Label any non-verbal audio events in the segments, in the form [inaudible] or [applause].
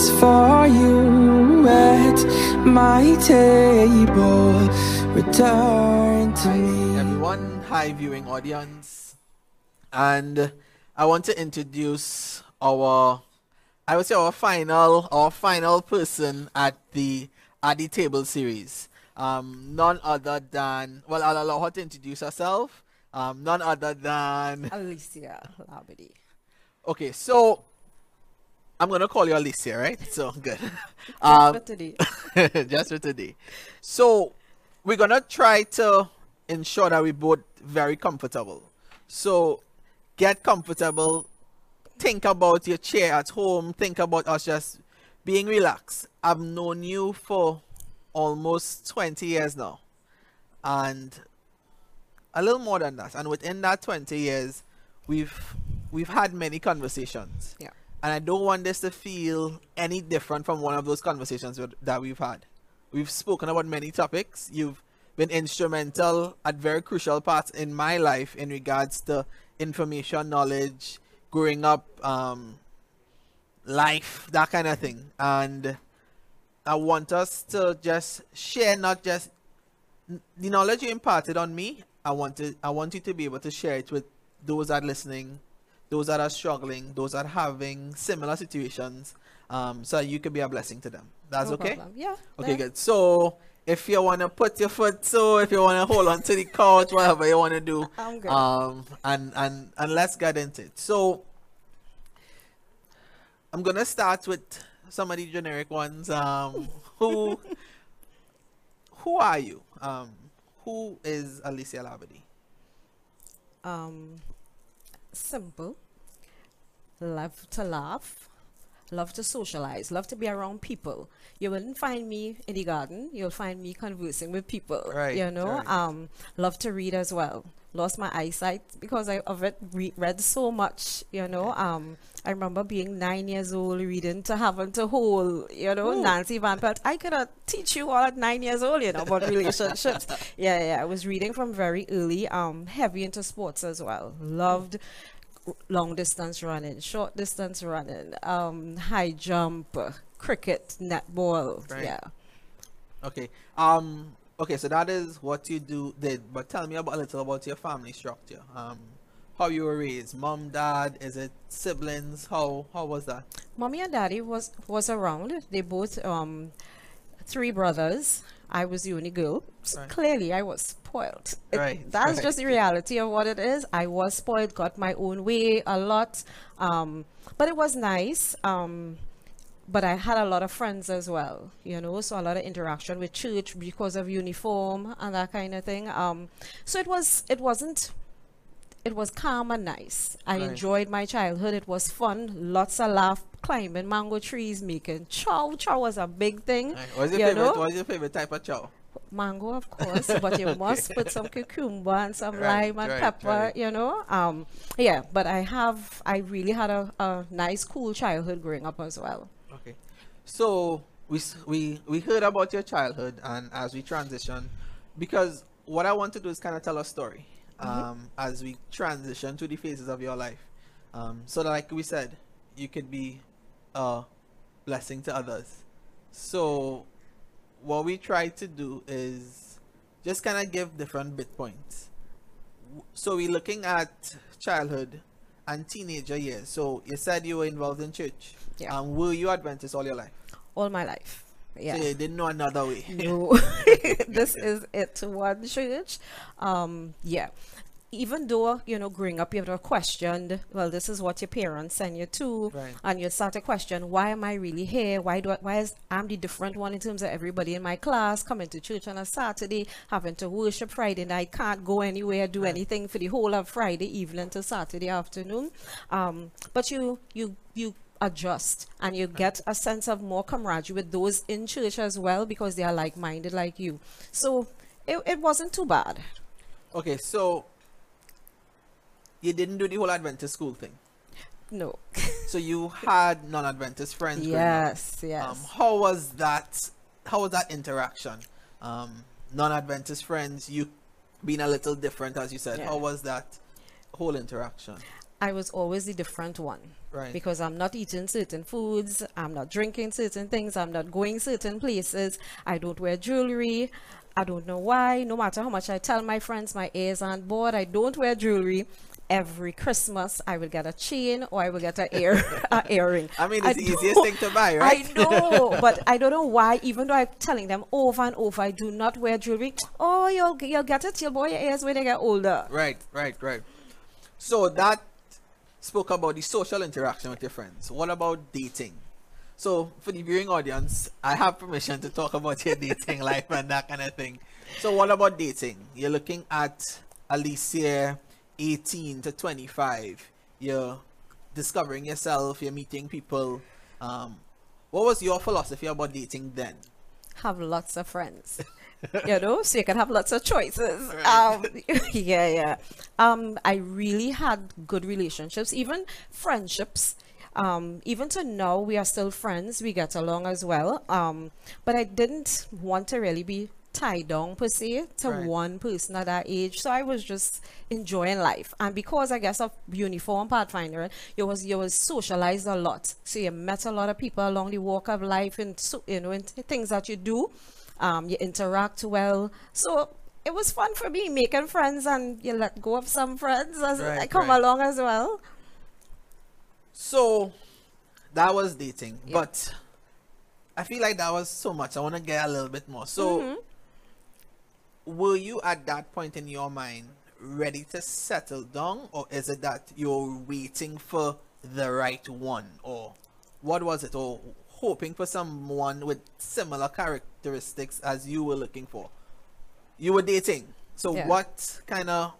breakfast for you at my table. Return to Hi, me. everyone. Hi, viewing audience. And I want to introduce our, I would say our final, our final person at the at the table series. Um, none other than, well, I'll allow her to introduce herself. Um, none other than, Alicia Labadie. okay, so I'm gonna call you Alicia, right? [laughs] So good. [laughs] Um, But today, [laughs] just for today. So we're gonna try to ensure that we both very comfortable. So get comfortable. Think about your chair at home. Think about us just being relaxed. I've known you for almost 20 years now, and a little more than that. And within that 20 years, we've we've had many conversations. Yeah. And I don't want this to feel any different from one of those conversations with- that we've had. We've spoken about many topics. You've been instrumental at very crucial parts in my life in regards to information, knowledge, growing up, um, life, that kind of thing. And I want us to just share not just the knowledge you imparted on me. I want to, I want you to be able to share it with those that are listening, those that are struggling, those that are having similar situations, um, so you could be a blessing to them. That's no okay. problem. Yeah. Okay, good. So if you wanna put your foot so, if you wanna hold on to the couch, whatever you wanna do, [laughs] I'm good. um, and and and let's get into it. So I'm gonna start with some of the generic ones. Um, [laughs] who who are you? Um, who is Alicia Labadie? um, simple. Love to laugh. Love to socialize. Love to be around people. You wouldn't find me in the garden. You'll find me conversing with people. Right, You know. right. Um, love to read as well. Lost my eyesight because I of it re- read so much. You know. Um, I remember being nine years old reading to having to hold. You know, Ooh. Nancy Van Pelt. I could have teach you all at nine years old. You know about relationships. [laughs] yeah, yeah. I was reading from very early. Um, heavy into sports as well. Loved long distance running, short distance running, um, high jump, cricket, netball. Right. Yeah. Okay. Um. Okay. So that is what you do did. But tell me about a little about your family structure. Um, how you were raised. Mom, dad. Is it siblings? How how was that? Mommy and daddy was was around. They both um three brothers. I was the only girl. Right. Clearly, I was spoiled. It- Right, That's right. just the reality of what it is. I was spoiled, got my own way a lot. Um, but it was nice. Um, but I had a lot of friends as well, you know, so a lot of interaction with church because of uniform and that kind of thing. Um, so it was, it wasn't, it was calm and nice. I Right. enjoyed my childhood. It was fun, lots of laugh, climbing mango trees, making chow. Chow was a big thing. Right. What's your You favorite? know? What's your favorite type of chow? Mango, of course, but you [laughs] must put some cucumber and some Right, lime and right, pepper, you know. Um, yeah, but I have, I really had a, a nice, cool childhood growing up as well. So we we we heard about your childhood, and as we transition, because what I want to do is kind of tell a story, um, as we transition to the phases of your life, um, so that like we said, you could be a blessing to others. So what we try to do is just kind of give different bit points. So we're looking at childhood and teenager years. So you said you were involved in church. Yeah. Um, were you Adventist all your life? All my life. Yeah. So didn't know another way. [laughs] No, [laughs] this [laughs] is it to one church. Um, yeah. Even though, you know, growing up, you have questioned, well, this is what your parents send you to. Right. And you start to question, why am I really here? Why do I, why is I'm the different one in terms of everybody in my class coming to church on a Saturday, having to worship Friday night, can't go anywhere, do Right. anything for the whole of Friday evening to Saturday afternoon. Um, but you, you, you adjust and you get a sense of more camaraderie with those in church as well because they are like-minded like you. So it, it wasn't too bad. Okay, so you didn't do the whole Adventist school thing. No. So you had non-Adventist friends. yes, yes. Um, how was that? How was that interaction? Um, non-Adventist friends, you being a little different, as you said. Yeah. How was that whole interaction? I was always the different one. Right. Because I'm not eating certain foods, I'm not drinking certain things, I'm not going certain places, I don't wear jewelry. I don't know why. No matter how much I tell my friends my ears aren't bored, I don't wear jewelry. Every Christmas, I will get a chain or I will get an [laughs] ear a earring. I mean, it's the easiest thing to buy, [laughs] right? I know, [laughs] but I don't know why. Even though I'm telling them over and over, I do not wear jewelry. Oh, you'll you'll get it. You'll boy your ears when they get older. Right, right, right. So that spoke about the social interaction with your friends. What about dating? So for the viewing audience, I have permission to talk about your [laughs] dating life and that kind of thing. So what about dating? You're looking at Alicia, 18 to 25. You're discovering yourself. You're meeting people. Um, what was your philosophy about dating then? Have lots of friends. [laughs] you know, so you can have lots of choices. Right. Um, [laughs] yeah, yeah. Um, I really had good relationships, even friendships. Um, even to now, we are still friends. We get along as well. Um, but I didn't want to really be tied down per se to Right. one person at that age. So I was just enjoying life. And because I guess of uniform pathfinder, you was you was socialized a lot. So you met a lot of people along the walk of life and so you know and things that you do. Um, you interact well. So it was fun for me making friends and you let go of some friends as I come right. along as well. So that was dating, Yeah. but I feel like that was so much. I want to get a little bit more. So, Mm-hmm. Were you at that point in your mind ready to settle down, or is it that you're waiting for the right one, or what was it, or hoping for someone with similar characteristics as you were looking for? You were dating. So, Yeah. what kind of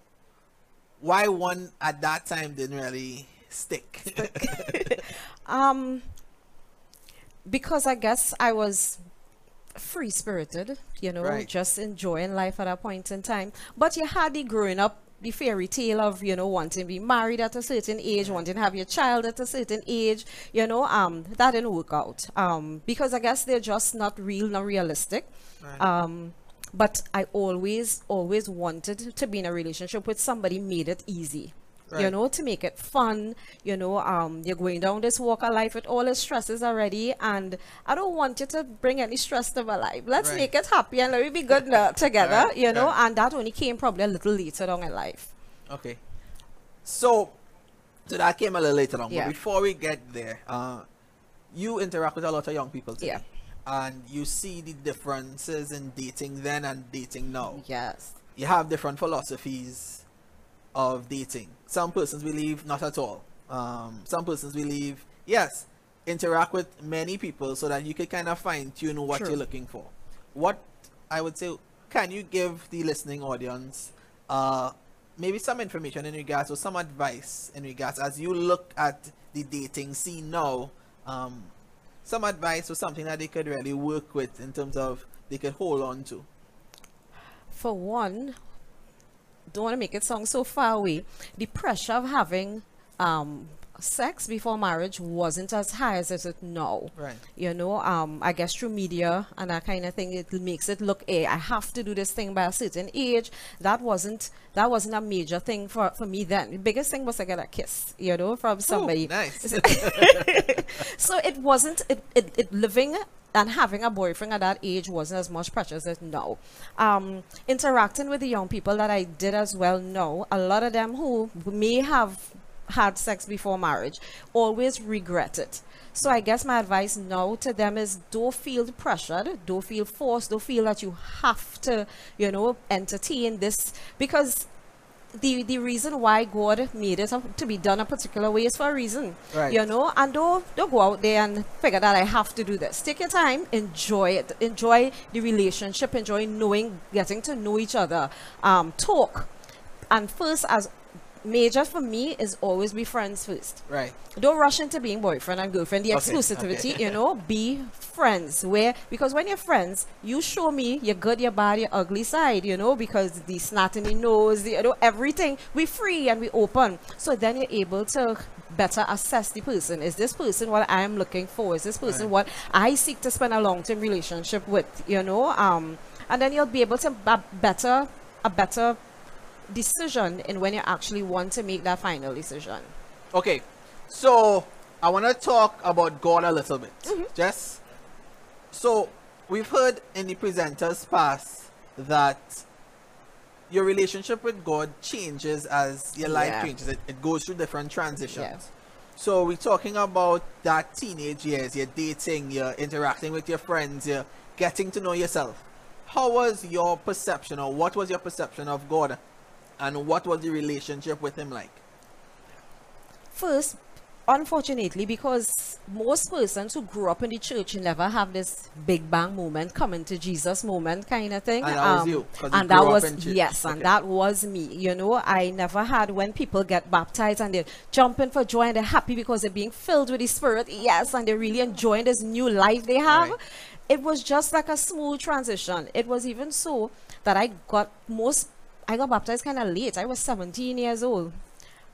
why one at that time didn't really stick? [laughs] Um, because I guess I was free spirited, you know, Right. just enjoying life at a point in time. But you had the growing up, the fairy tale of, you know, wanting to be married at a certain age, wanting to have your child at a certain age, you know, um, that didn't work out. Um, because I guess they're just not real, not realistic. Right. Um, but I always, always wanted to be in a relationship with somebody made it easy. You know, to make it fun, you know, um, you're going down this walk of life with all the stresses already, and I don't want you to bring any stress to my life. Let's Right. make it happy and let me be good now together, Right, you know, right. and that only came probably a little later down in life. Okay. So, so that came a little later on. Yeah. But before we get there, uh, you interact with a lot of young people today. Yeah. And you see the differences in dating then and dating now. Yes. You have different philosophies of dating. Some persons believe not at all. Um, some persons believe, yes, interact with many people so that you can kind of fine tune what True. you're looking for. What I would say, can you give the listening audience uh, maybe some information in regards or some advice in regards as you look at the dating scene now? Um, some advice or something that they could really work with in terms of they could hold on to. For one, don't want to make it sound so far away. The pressure of having um, sex before marriage wasn't as high as it is now. Right. You know, um, I guess through media and that kind of thing, it makes it look, hey, I have to do this thing by a certain age. That wasn't that wasn't a major thing for, for me then. The biggest thing was to get a kiss, you know, from somebody. Ooh, nice. [laughs] so it wasn't it, it, it living and having a boyfriend at that age wasn't as much pressure as it now. Um, interacting with the young people that I did as well now, a lot of them who may have had sex before marriage always regret it. So I guess my advice now to them is don't feel pressured, don't feel forced, don't feel that you have to, you know, entertain this because the the reason why God made it to be done a particular way is for a reason. Right. You know, and don't don't go out there and figure that I have to do this. Take your time, enjoy it, enjoy the relationship, enjoy knowing, getting to know each other, um, talk, and first as major for me is always be friends first. Right. don't rush into being boyfriend and girlfriend. The Okay, exclusivity okay. you know be friends. Where because when you're friends you show me your good your bad your ugly side you know because the snot in the nose the, you know everything. We free and we open. So then you're able to better assess the person. Is this person what i am looking for? Is this person Right. what i seek to spend a long-term relationship with you know um and then you'll be able to ba- better a better decision in when you actually want to make that final decision Okay, so I want to talk about God a little bit. Mm-hmm. Just so we've heard in the presenters past that your relationship with God changes as your life Yeah. changes. It, it goes through different transitions. Yeah. So we're talking about that teenage years, you're dating, you're interacting with your friends, you're getting to know yourself. How was your perception or what was your perception of God and what was the relationship with him like? First, unfortunately, because most persons who grew up in the church never have this big bang moment, coming to Jesus moment kind of thing. Um, And that was you, you and that was yes, and that was me. You know, I never had when people get baptized and they're jumping for joy and they're happy because they're being filled with the Spirit. Yes, and they're really enjoying this new life they have. Right. It was just like a smooth transition. It was even so that I got most. I got baptized kind of late. I was 17 years old.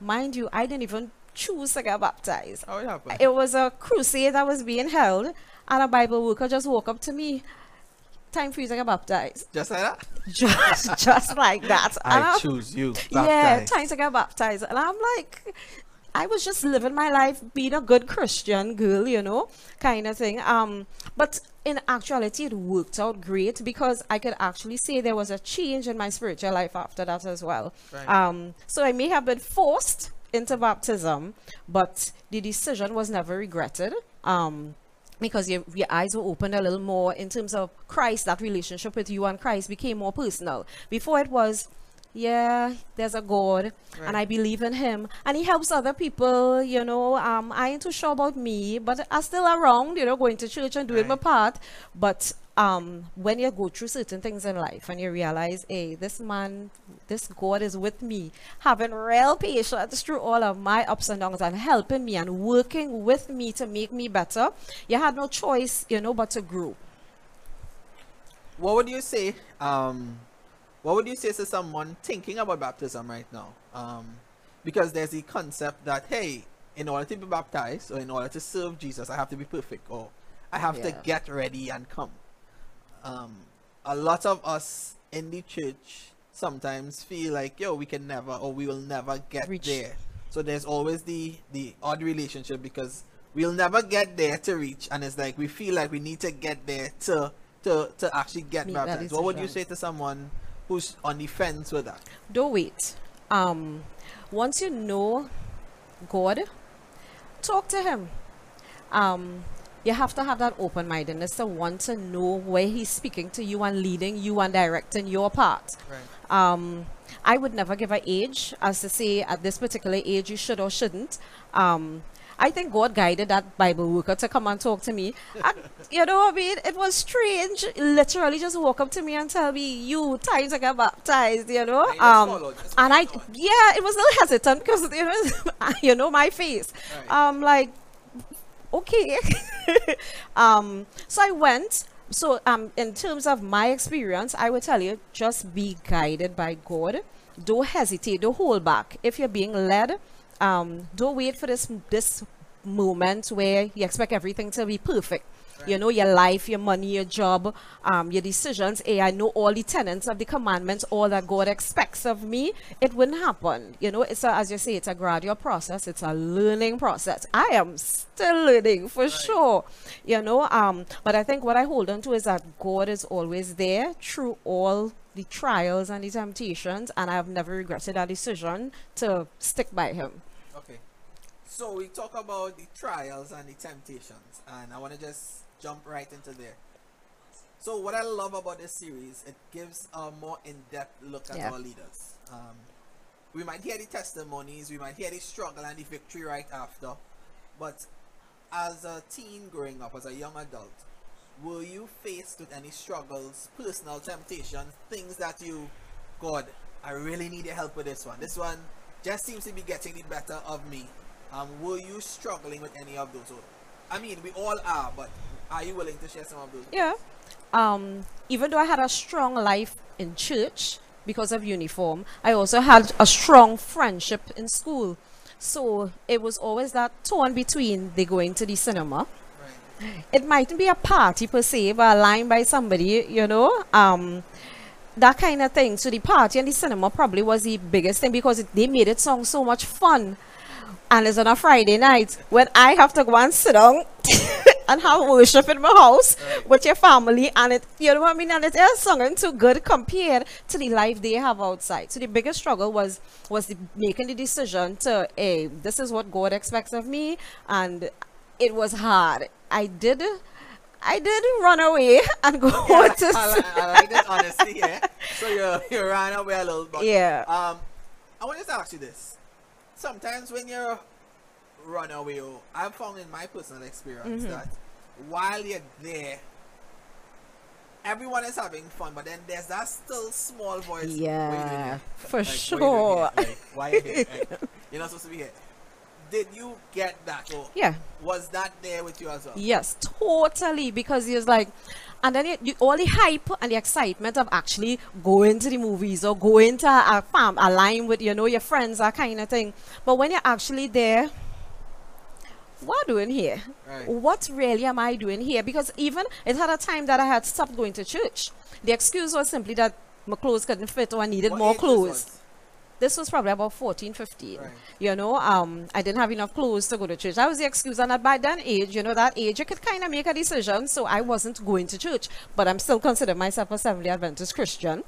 Mind you, I didn't even choose to get baptized. How it happened? It was a crusade that was being held, and a Bible worker just woke up to me. Time for you to get baptized. Just like that? Just, [laughs] just like that. I choose you. yeah, time to get baptized. And I'm like, I was just living my life being a good Christian girl, you know, kind of thing. Um, but in actuality, it worked out great because I could actually say there was a change in my spiritual life after that as well. Right. Um, so I may have been forced into baptism, but the decision was never regretted. Um, because your, your eyes were opened a little more in terms of Christ, that relationship with you and Christ became more personal. Before it was, yeah, there's a God Right. and I believe in him and he helps other people, you know. Um, I ain't too sure about me, but I'm still around, you know, going to church and doing my part. But um, when you go through certain things in life and you realize, hey, this man, this God is with me, having real patience through all of my ups and downs and helping me and working with me to make me better, you had no choice, you know, but to grow. What would you say? Um, what would you say to someone thinking about baptism right now? Um, because there's the concept that hey, in order to be baptized or in order to serve Jesus, I have to be perfect or I have to get ready and come. Um, a lot of us in the church sometimes feel like yo, we can never or we will never get Reach. there. So there's always the the odd relationship because we'll never get there to reach, and it's like we feel like we need to get there to to to actually get baptized. What would you say to someone who's on the fence with that? Don't wait. Um, once you know God, talk to Him. Um, you have to have that open mindedness to want to know where He's speaking to you and leading you and directing your part. Right. Um, I would never give an age as to say at this particular age you should or shouldn't. Um, I think God guided that Bible worker to come and talk to me. And, you know what I mean? It was strange. Literally just walk up to me and tell me, you, time to get baptized, you know? And Um, followed, and I, yeah, it was a little hesitant because, you know, [laughs] you know my face. Right. Um, like, okay. [laughs] um, so I went. So um, in terms of my experience, I would tell you just be guided by God. Don't hesitate. Don't hold back. If you're being led, um, don't wait for this this moment where you expect everything to be perfect. You know, your life, your money, your job, um, your decisions. Hey, I know all the tenets of the commandments, all that God expects of me. It wouldn't happen. You know, it's a, as you say, it's a gradual process. It's a learning process. I am still learning for sure. You know, um, but I think what I hold on to is that God is always there through all the trials and the temptations, and I have never regretted that decision to stick by Him. So we talk about the trials and the temptations, and I want to just jump right into there. So what I love about this series, it gives a more in-depth look at Yeah. our leaders. Um, we might hear the testimonies, we might hear the struggle and the victory right after, but as a teen growing up, as a young adult, were you faced with any struggles, personal temptations, things that you, God, I really need your help with this one. This one just seems to be getting the better of me. Um, were you struggling with any of those? I mean, we all are, but are you willing to share some of those? Yeah. Um, even though I had a strong life in church because of uniform, I also had a strong friendship in school. So it was always that torn between they going to the cinema. Right. It mightn't be a party per se, but a line by somebody, you know. Um, that kind of thing. So the party and the cinema probably was the biggest thing because it, they made it sound so much fun. And it's on a Friday night when I have to go and sit down [laughs] and have worship in my house with your family, and it, you know what I mean, and it is singing too good compared to the life they have outside. So the biggest struggle was was the, making the decision to, hey, this is what God expects of me, and it was hard. I did. I did run away [laughs] and go Yeah, [laughs] to I, like, I like that honesty. Yeah. So you you ran away a little bit. Yeah. Um, I want to ask you this. Sometimes when you're run away, oh, I've found in my personal experience Mm-hmm. that while you're there, everyone is having fun, but then there's that still small voice. "What you doing Yeah, for Like, "What you doing sure. here?" Like, why you here? Like, [laughs] you're not supposed to be here. Did you get that? Or yeah. was that there with you as well? Yes, totally. Because he was like, and then you, you, all the hype and the excitement of actually going to the movies or going to a farm, align with you know your friends, that kind of thing. But when you're actually there, what doing here? Right. What really am I doing here? Because even it had a time that I had stopped going to church. The excuse was simply that my clothes couldn't fit or I needed What more clothes? This was probably about 14 15 Right. you know um i didn't have enough clothes to go to church. That was the excuse. And at by that age you know that age you could kind of make a decision. So i wasn't going to church but i'm still consider myself a seventh adventist christian.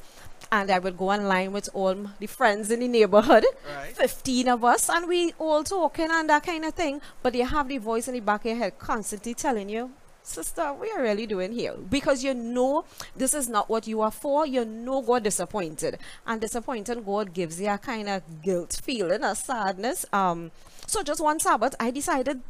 And i would go online with all the friends in the neighborhood Right. 15 of us and we all talking and that kind of thing. But you have the voice in the back of your head constantly telling you sister what are really doing here. Because you know this is not what you are for. You know god disappointed. And disappointed god gives you a kind of guilt feeling a sadness. Um so just one sabbath i decided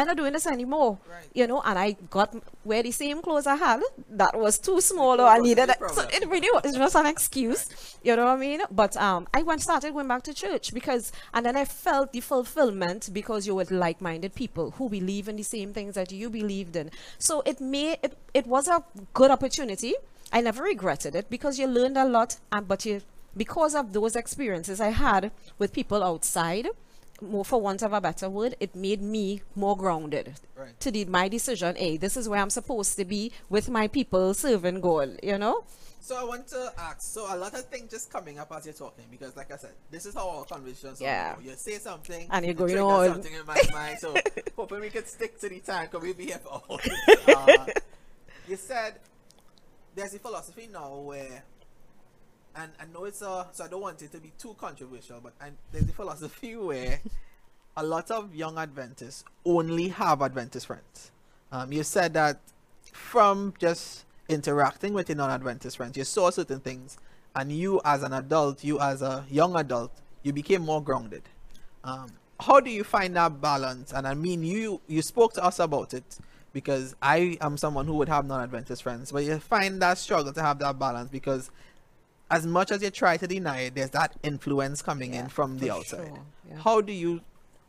i'm not doing this anymore. Right. you know and i got wear the same clothes i had. That was too small or i needed it. So it really was just an excuse. You know what i mean? But um i went started going back to church because and then i felt the fulfillment because you're with like-minded people who believe in the same things that you believed in. So it may it, it was a good opportunity. I never regretted it because you learned a lot and but you because of those experiences i had with people outside more for want of a better word it made me more grounded Right. to the, my decision hey this is where i'm supposed to be with my people serving god you know So I want to ask. So a lot of things just coming up as you're talking because, like I said, this is how our conversations Yeah. go. You say something And you're going on. something in my [laughs] mind. So hoping we could stick to the time because we'll be here for hours. [laughs] Uh, you said there's a philosophy now where, and I know it's a, so I don't want it to be too controversial, but I, there's a philosophy [laughs] where a lot of young Adventists only have Adventist friends. Um, you said that from just interacting with your non-Adventist friends, you saw certain things, and you as an adult, you as a young adult, you became more grounded. Um, how do you find that balance? And I mean, you you spoke to us about it because I am someone who would have non-Adventist friends, but you find that struggle to have that balance because as much as you try to deny it, there's that influence coming in from the outside. sure, yeah. How do you,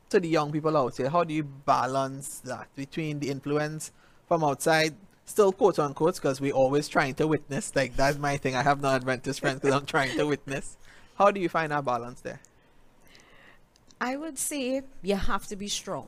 to the young people out here, how do you balance that between the influence from outside, still quote unquote, because we're always trying to witness, like that's my thing. I have no Adventist friends because I'm trying to witness. How do you find that balance there? i would say you have to be strong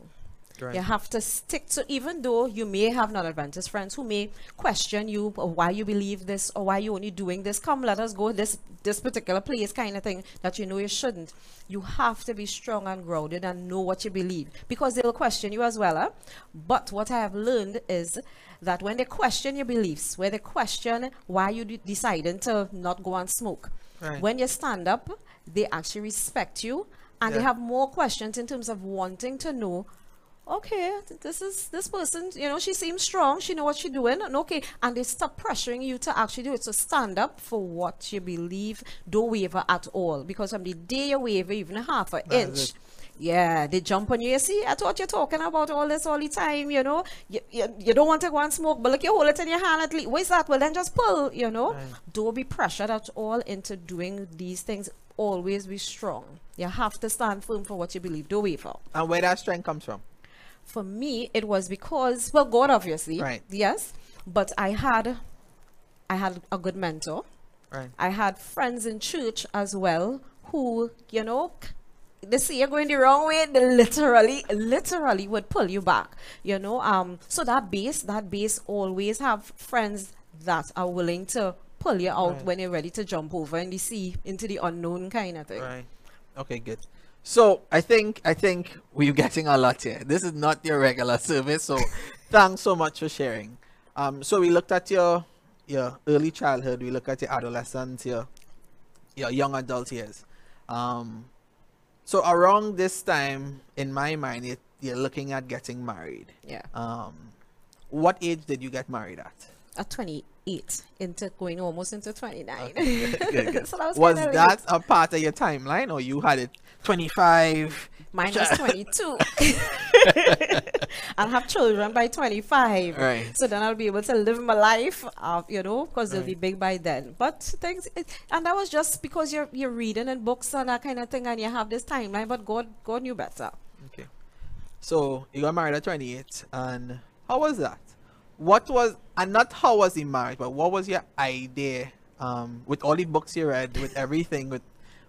Right. You have to stick to, even though you may have non Adventist friends who may question you or why you believe this or why you're only doing this. Come, let us go this this particular place, kind of thing that you know you shouldn't. You have to be strong and grounded and know what you believe because they'll question you as well. Huh? But what I have learned is that when they question your beliefs, where they question why you de- deciding to not go and smoke, Right. when you stand up, they actually respect you and they have more questions in terms of wanting to know okay this is this person you know she seems strong she know what she's doing and okay and they stop pressuring you to actually do it. So stand up for what you believe don't waver at all because from the day you waver even a half a That is inch. yeah they jump on you. You see i thought you're talking about all this all the time you know. You, you, you don't want to go and smoke but look you hold it in your hand at least. What's that? Well then just pull you know. Right. don't be pressured at all into doing these things. Always be strong. You have to stand firm for what you believe. Don't waver. And where that strength comes from? For me it was because well god obviously Right. yes but i had i had a good mentor Right. i had friends in church as well who you know they see you're going the wrong way they literally literally would pull you back you know um so that base that base always have friends that are willing to pull you out Right. when you're ready to jump over in the sea into the unknown kind of thing Right. Okay, good. So I think I think we're getting a lot here. This is not your regular service, so [laughs] thanks so much for sharing. Um, so we looked at your your early childhood, we looked at your adolescence, your your young adult years. Um, so around this time, in my mind, it, you're looking at getting married. Yeah. Um, what age did you get married at? At 28, into going almost into 29. Good, good. [laughs] So that was was that a part of your timeline, or you had it 25? Mine was [laughs] 22. [laughs] I'll have children by 25. Right. So then I'll be able to live my life, uh, you know, because they'll be big by then. But things, it, and that was just because you're you're reading in books and that kind of thing, and you have this timeline. But God, God knew better. Okay. So you got married at 28, and how was that? What was, and not how was the marriage, but what was your idea um, with all the books you read, with everything, with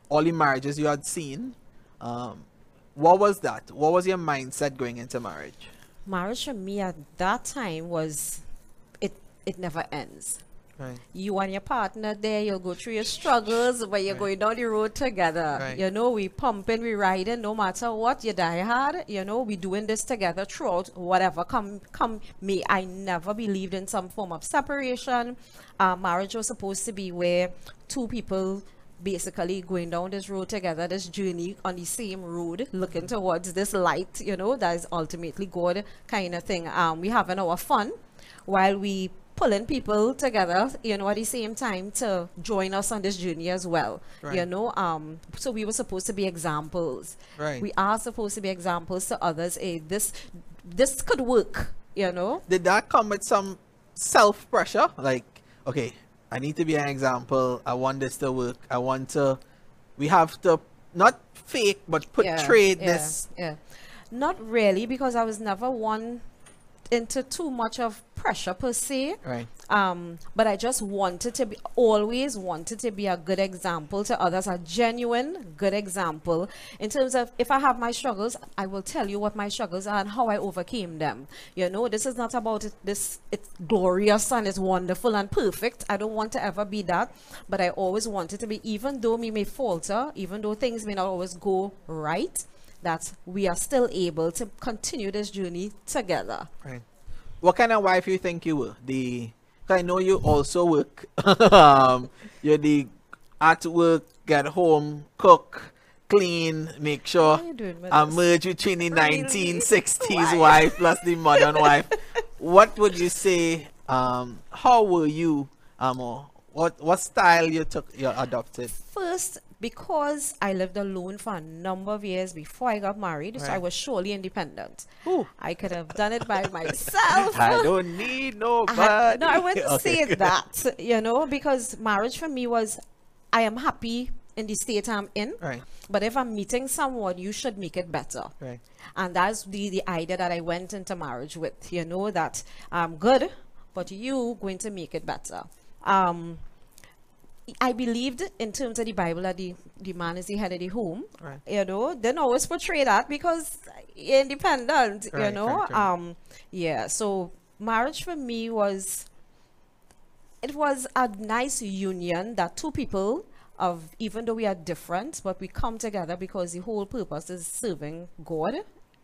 all the marriages you had seen? Um, what was that? What was your mindset going into marriage? Marriage for me at that time was, it it never ends. Right. you and your partner there, you'll go through your struggles, but you're Right. going down the road together. Right. You know, we pumping, we riding, no matter what, you die hard. You know, we doing this together throughout whatever come come me. I never believed in some form of separation. Uh, marriage was supposed to be where two people basically going down this road together, this journey on the same road, looking towards this light, you know, that is ultimately God kind of thing. Um, we having our fun while we pulling people together, you know, at the same time to join us on this journey as well. You know, um, so we were supposed to be examples. Right. We are supposed to be examples to others. Hey, this this could work, you know. Did that come with some self pressure? Like, okay, I need to be an example. I want this to work. I want to. We have to not fake, but portray yeah, this. Yeah. Not really, because I was never one into too much of pressure per se. Right. um but i just wanted to be always wanted to be a good example to others a genuine good example in terms of if i have my struggles i will tell you what my struggles are and how i overcame them you know this is not about it, this it's glorious and it's wonderful and perfect i don't want to ever be that but i always wanted to be even though we may falter even though things may not always go right that we are still able to continue this journey together Right. What kind of wife you think you were? The I know you also work. [laughs] um, you're the at work, get home, cook, clean, make sure. How you doing with a this? merge between the 1960s wife plus the modern [laughs] wife. What would you say? Um, how were you? Um, what what style you took you adopted? First, because I lived alone for a number of years before I got married, so I was surely independent. Ooh. I could have done it by myself. I don't need [laughs] I nobody. had- no, I wouldn't Okay. say [laughs] that, you know, because marriage for me was I am happy in the state I'm in. Right. But if I'm meeting someone, you should make it better. Right. And that's the, the idea that I went into marriage with, you know, that I'm good, but you going to make it better. Um, I believed in terms of the Bible that the, the man is the head of the home. Right. You know, didn't always portray that because independent, you know. right, right. Um yeah, so marriage for me was it was a nice union that two people of even though we are different, but we come together because the whole purpose is serving God.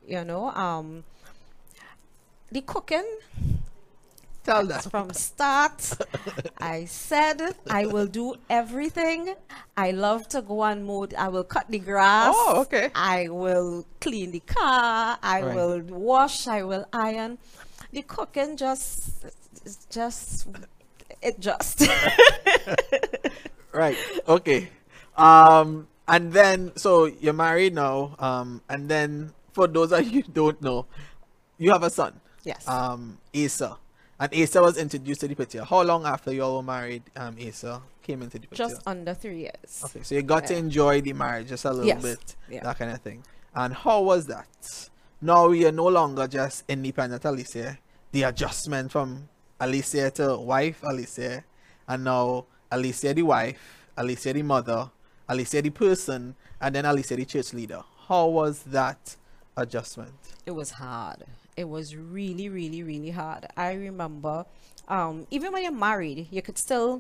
You know, um the cooking Tell them. from start i said i will do everything i love to go on mow i will cut the grass Oh, okay. i will clean the car i Right. will wash i will iron the cooking just just it just Right. Okay. Um, and then so you're married now. Um, and then for those of you who don't know, you have a son. yes Um, Asa. And Asa was introduced to the picture. How long after you all were married, um, Asa came into the picture? just under three years Okay, so you got to enjoy the marriage just a little Yes, bit, yeah. that kind of thing. And how was that? Now you're no longer just independent Alicia. The adjustment from Alicia to wife Alicia, and now Alicia the wife, Alicia the mother, Alicia the person, and then Alicia the church leader. How was that adjustment? it was hard it was really really really hard i remember um even when you're married you could still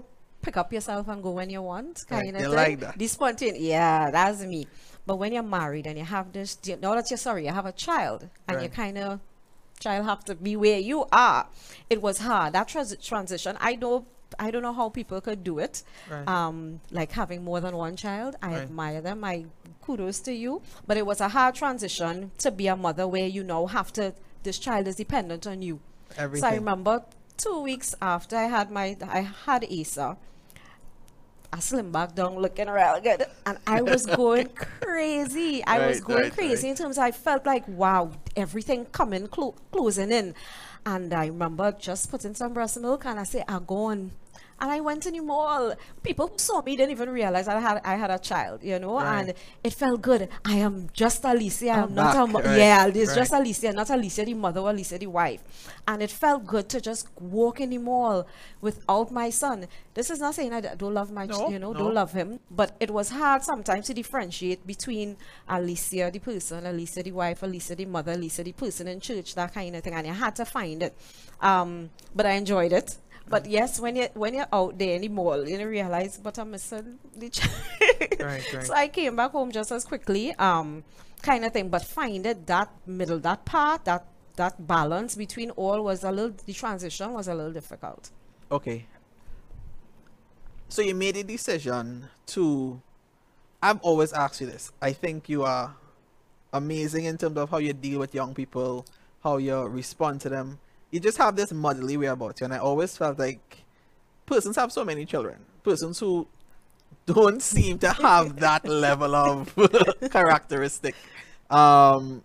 pick up yourself and go when you want, Right, kind of thing. like that. The spontaneous, yeah, that's me. But when you're married and you have this, know that you're sorry, you have a child, and you kind of child have to be where you are. It was hard that trans- transition. I know. I don't know how people could do it. Right. Um, like having more than one child. I Right. admire them. I kudos to you. But it was a hard transition to be a mother where you now have to. This child is dependent on you. Everything. So I remember two weeks after I had my I had Asa, I slim back down looking real good. And I was [laughs] going crazy. I was going right, crazy right. in terms I felt like wow, everything coming clo- closing in. And I remember just putting some breast milk and I say, I'm going. And I went in the mall. People who saw me didn't even realize I had I had a child, you know, Right. and it felt good. I am just Alicia. I'm I'm not a mo- right, yeah, it's right. just Alicia, not Alicia the mother or Alicia the wife. And it felt good to just walk in the mall without my son. This is not saying I don't love my, No, you know, no. don't love him, but it was hard sometimes to differentiate between Alicia the person, Alicia the wife, Alicia the mother, Alicia the person in church, that kind of thing. And I had to find it. Um, but I enjoyed it. But yes, when you when you're out there in the mall, you realize, but I'm missing the child. Right, right. So I came back home just as quickly, um, kind of thing. But find it that middle, that part, that that balance between all was a little. The transition was a little difficult. Okay. So you made a decision to. I've always asked you this. I think you are amazing in terms of how you deal with young people, how you respond to them. You just have this motherly way about you, and I always felt like persons have so many children. Persons who don't [laughs] seem to have that level of [laughs] characteristic. Um,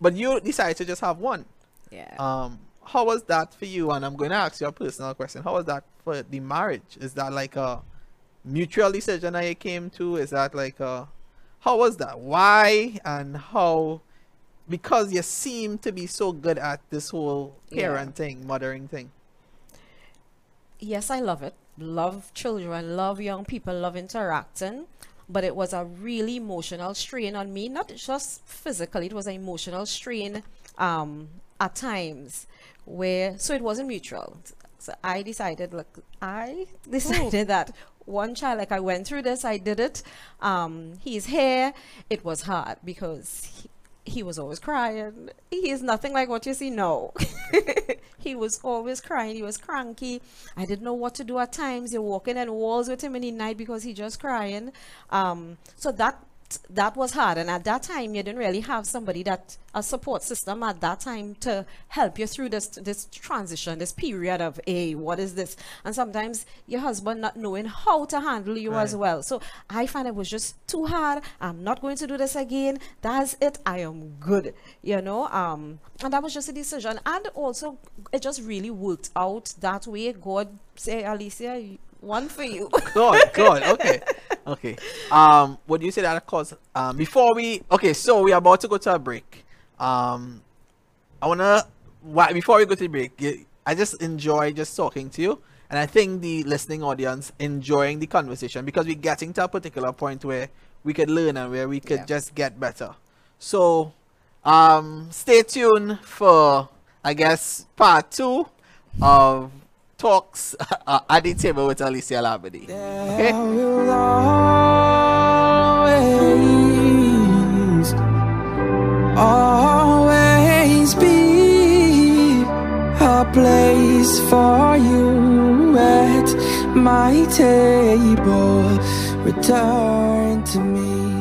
but you decided to just have one. Yeah. Um, how was that for you? And I'm going to ask you a personal question. How was that for the marriage? Is that like a mutual decision that you came to? Is that like a how was that? Why and how? Because you seem to be so good at this whole Yeah. parenting, mothering thing. yes, I love it. Love children, love young people, love interacting. But it was a really emotional strain on me, not just physically, it was an emotional strain um, at times where, so it wasn't mutual. So I decided, look, I [laughs] decided that one child, like I went through this, I did it. Um, he's here. It was hard because he, he was always crying. He is nothing like what you see now. [laughs] he was always crying. He was cranky. I didn't know what to do at times. You're walking in walls with him in the night because he just crying. Um, so that that was hard. And at that time, you didn't really have somebody that a support system at that time to help you through this this transition, this period of a what is this? And sometimes your husband not knowing how to handle you as well. So I find it was just too hard. I'm not going to do this again. That's it. I am good. You know. Um, and that was just a decision. And also, it just really worked out that way. God say, Alicia, one for you. Good, God, Okay, [laughs] okay. Um, what do you say that cause? Um, before we okay, so we are about to go to a break. Um, I wanna why before we go to the break, I just enjoy just talking to you, and I think the listening audience enjoying the conversation because we're getting to a particular point where we could learn and where we could Yeah. just get better. So, um, stay tuned for I guess part two of talks [laughs] uh, at the table with Alicia Labadie. Okay. Always be a place for you at my table. Return to me.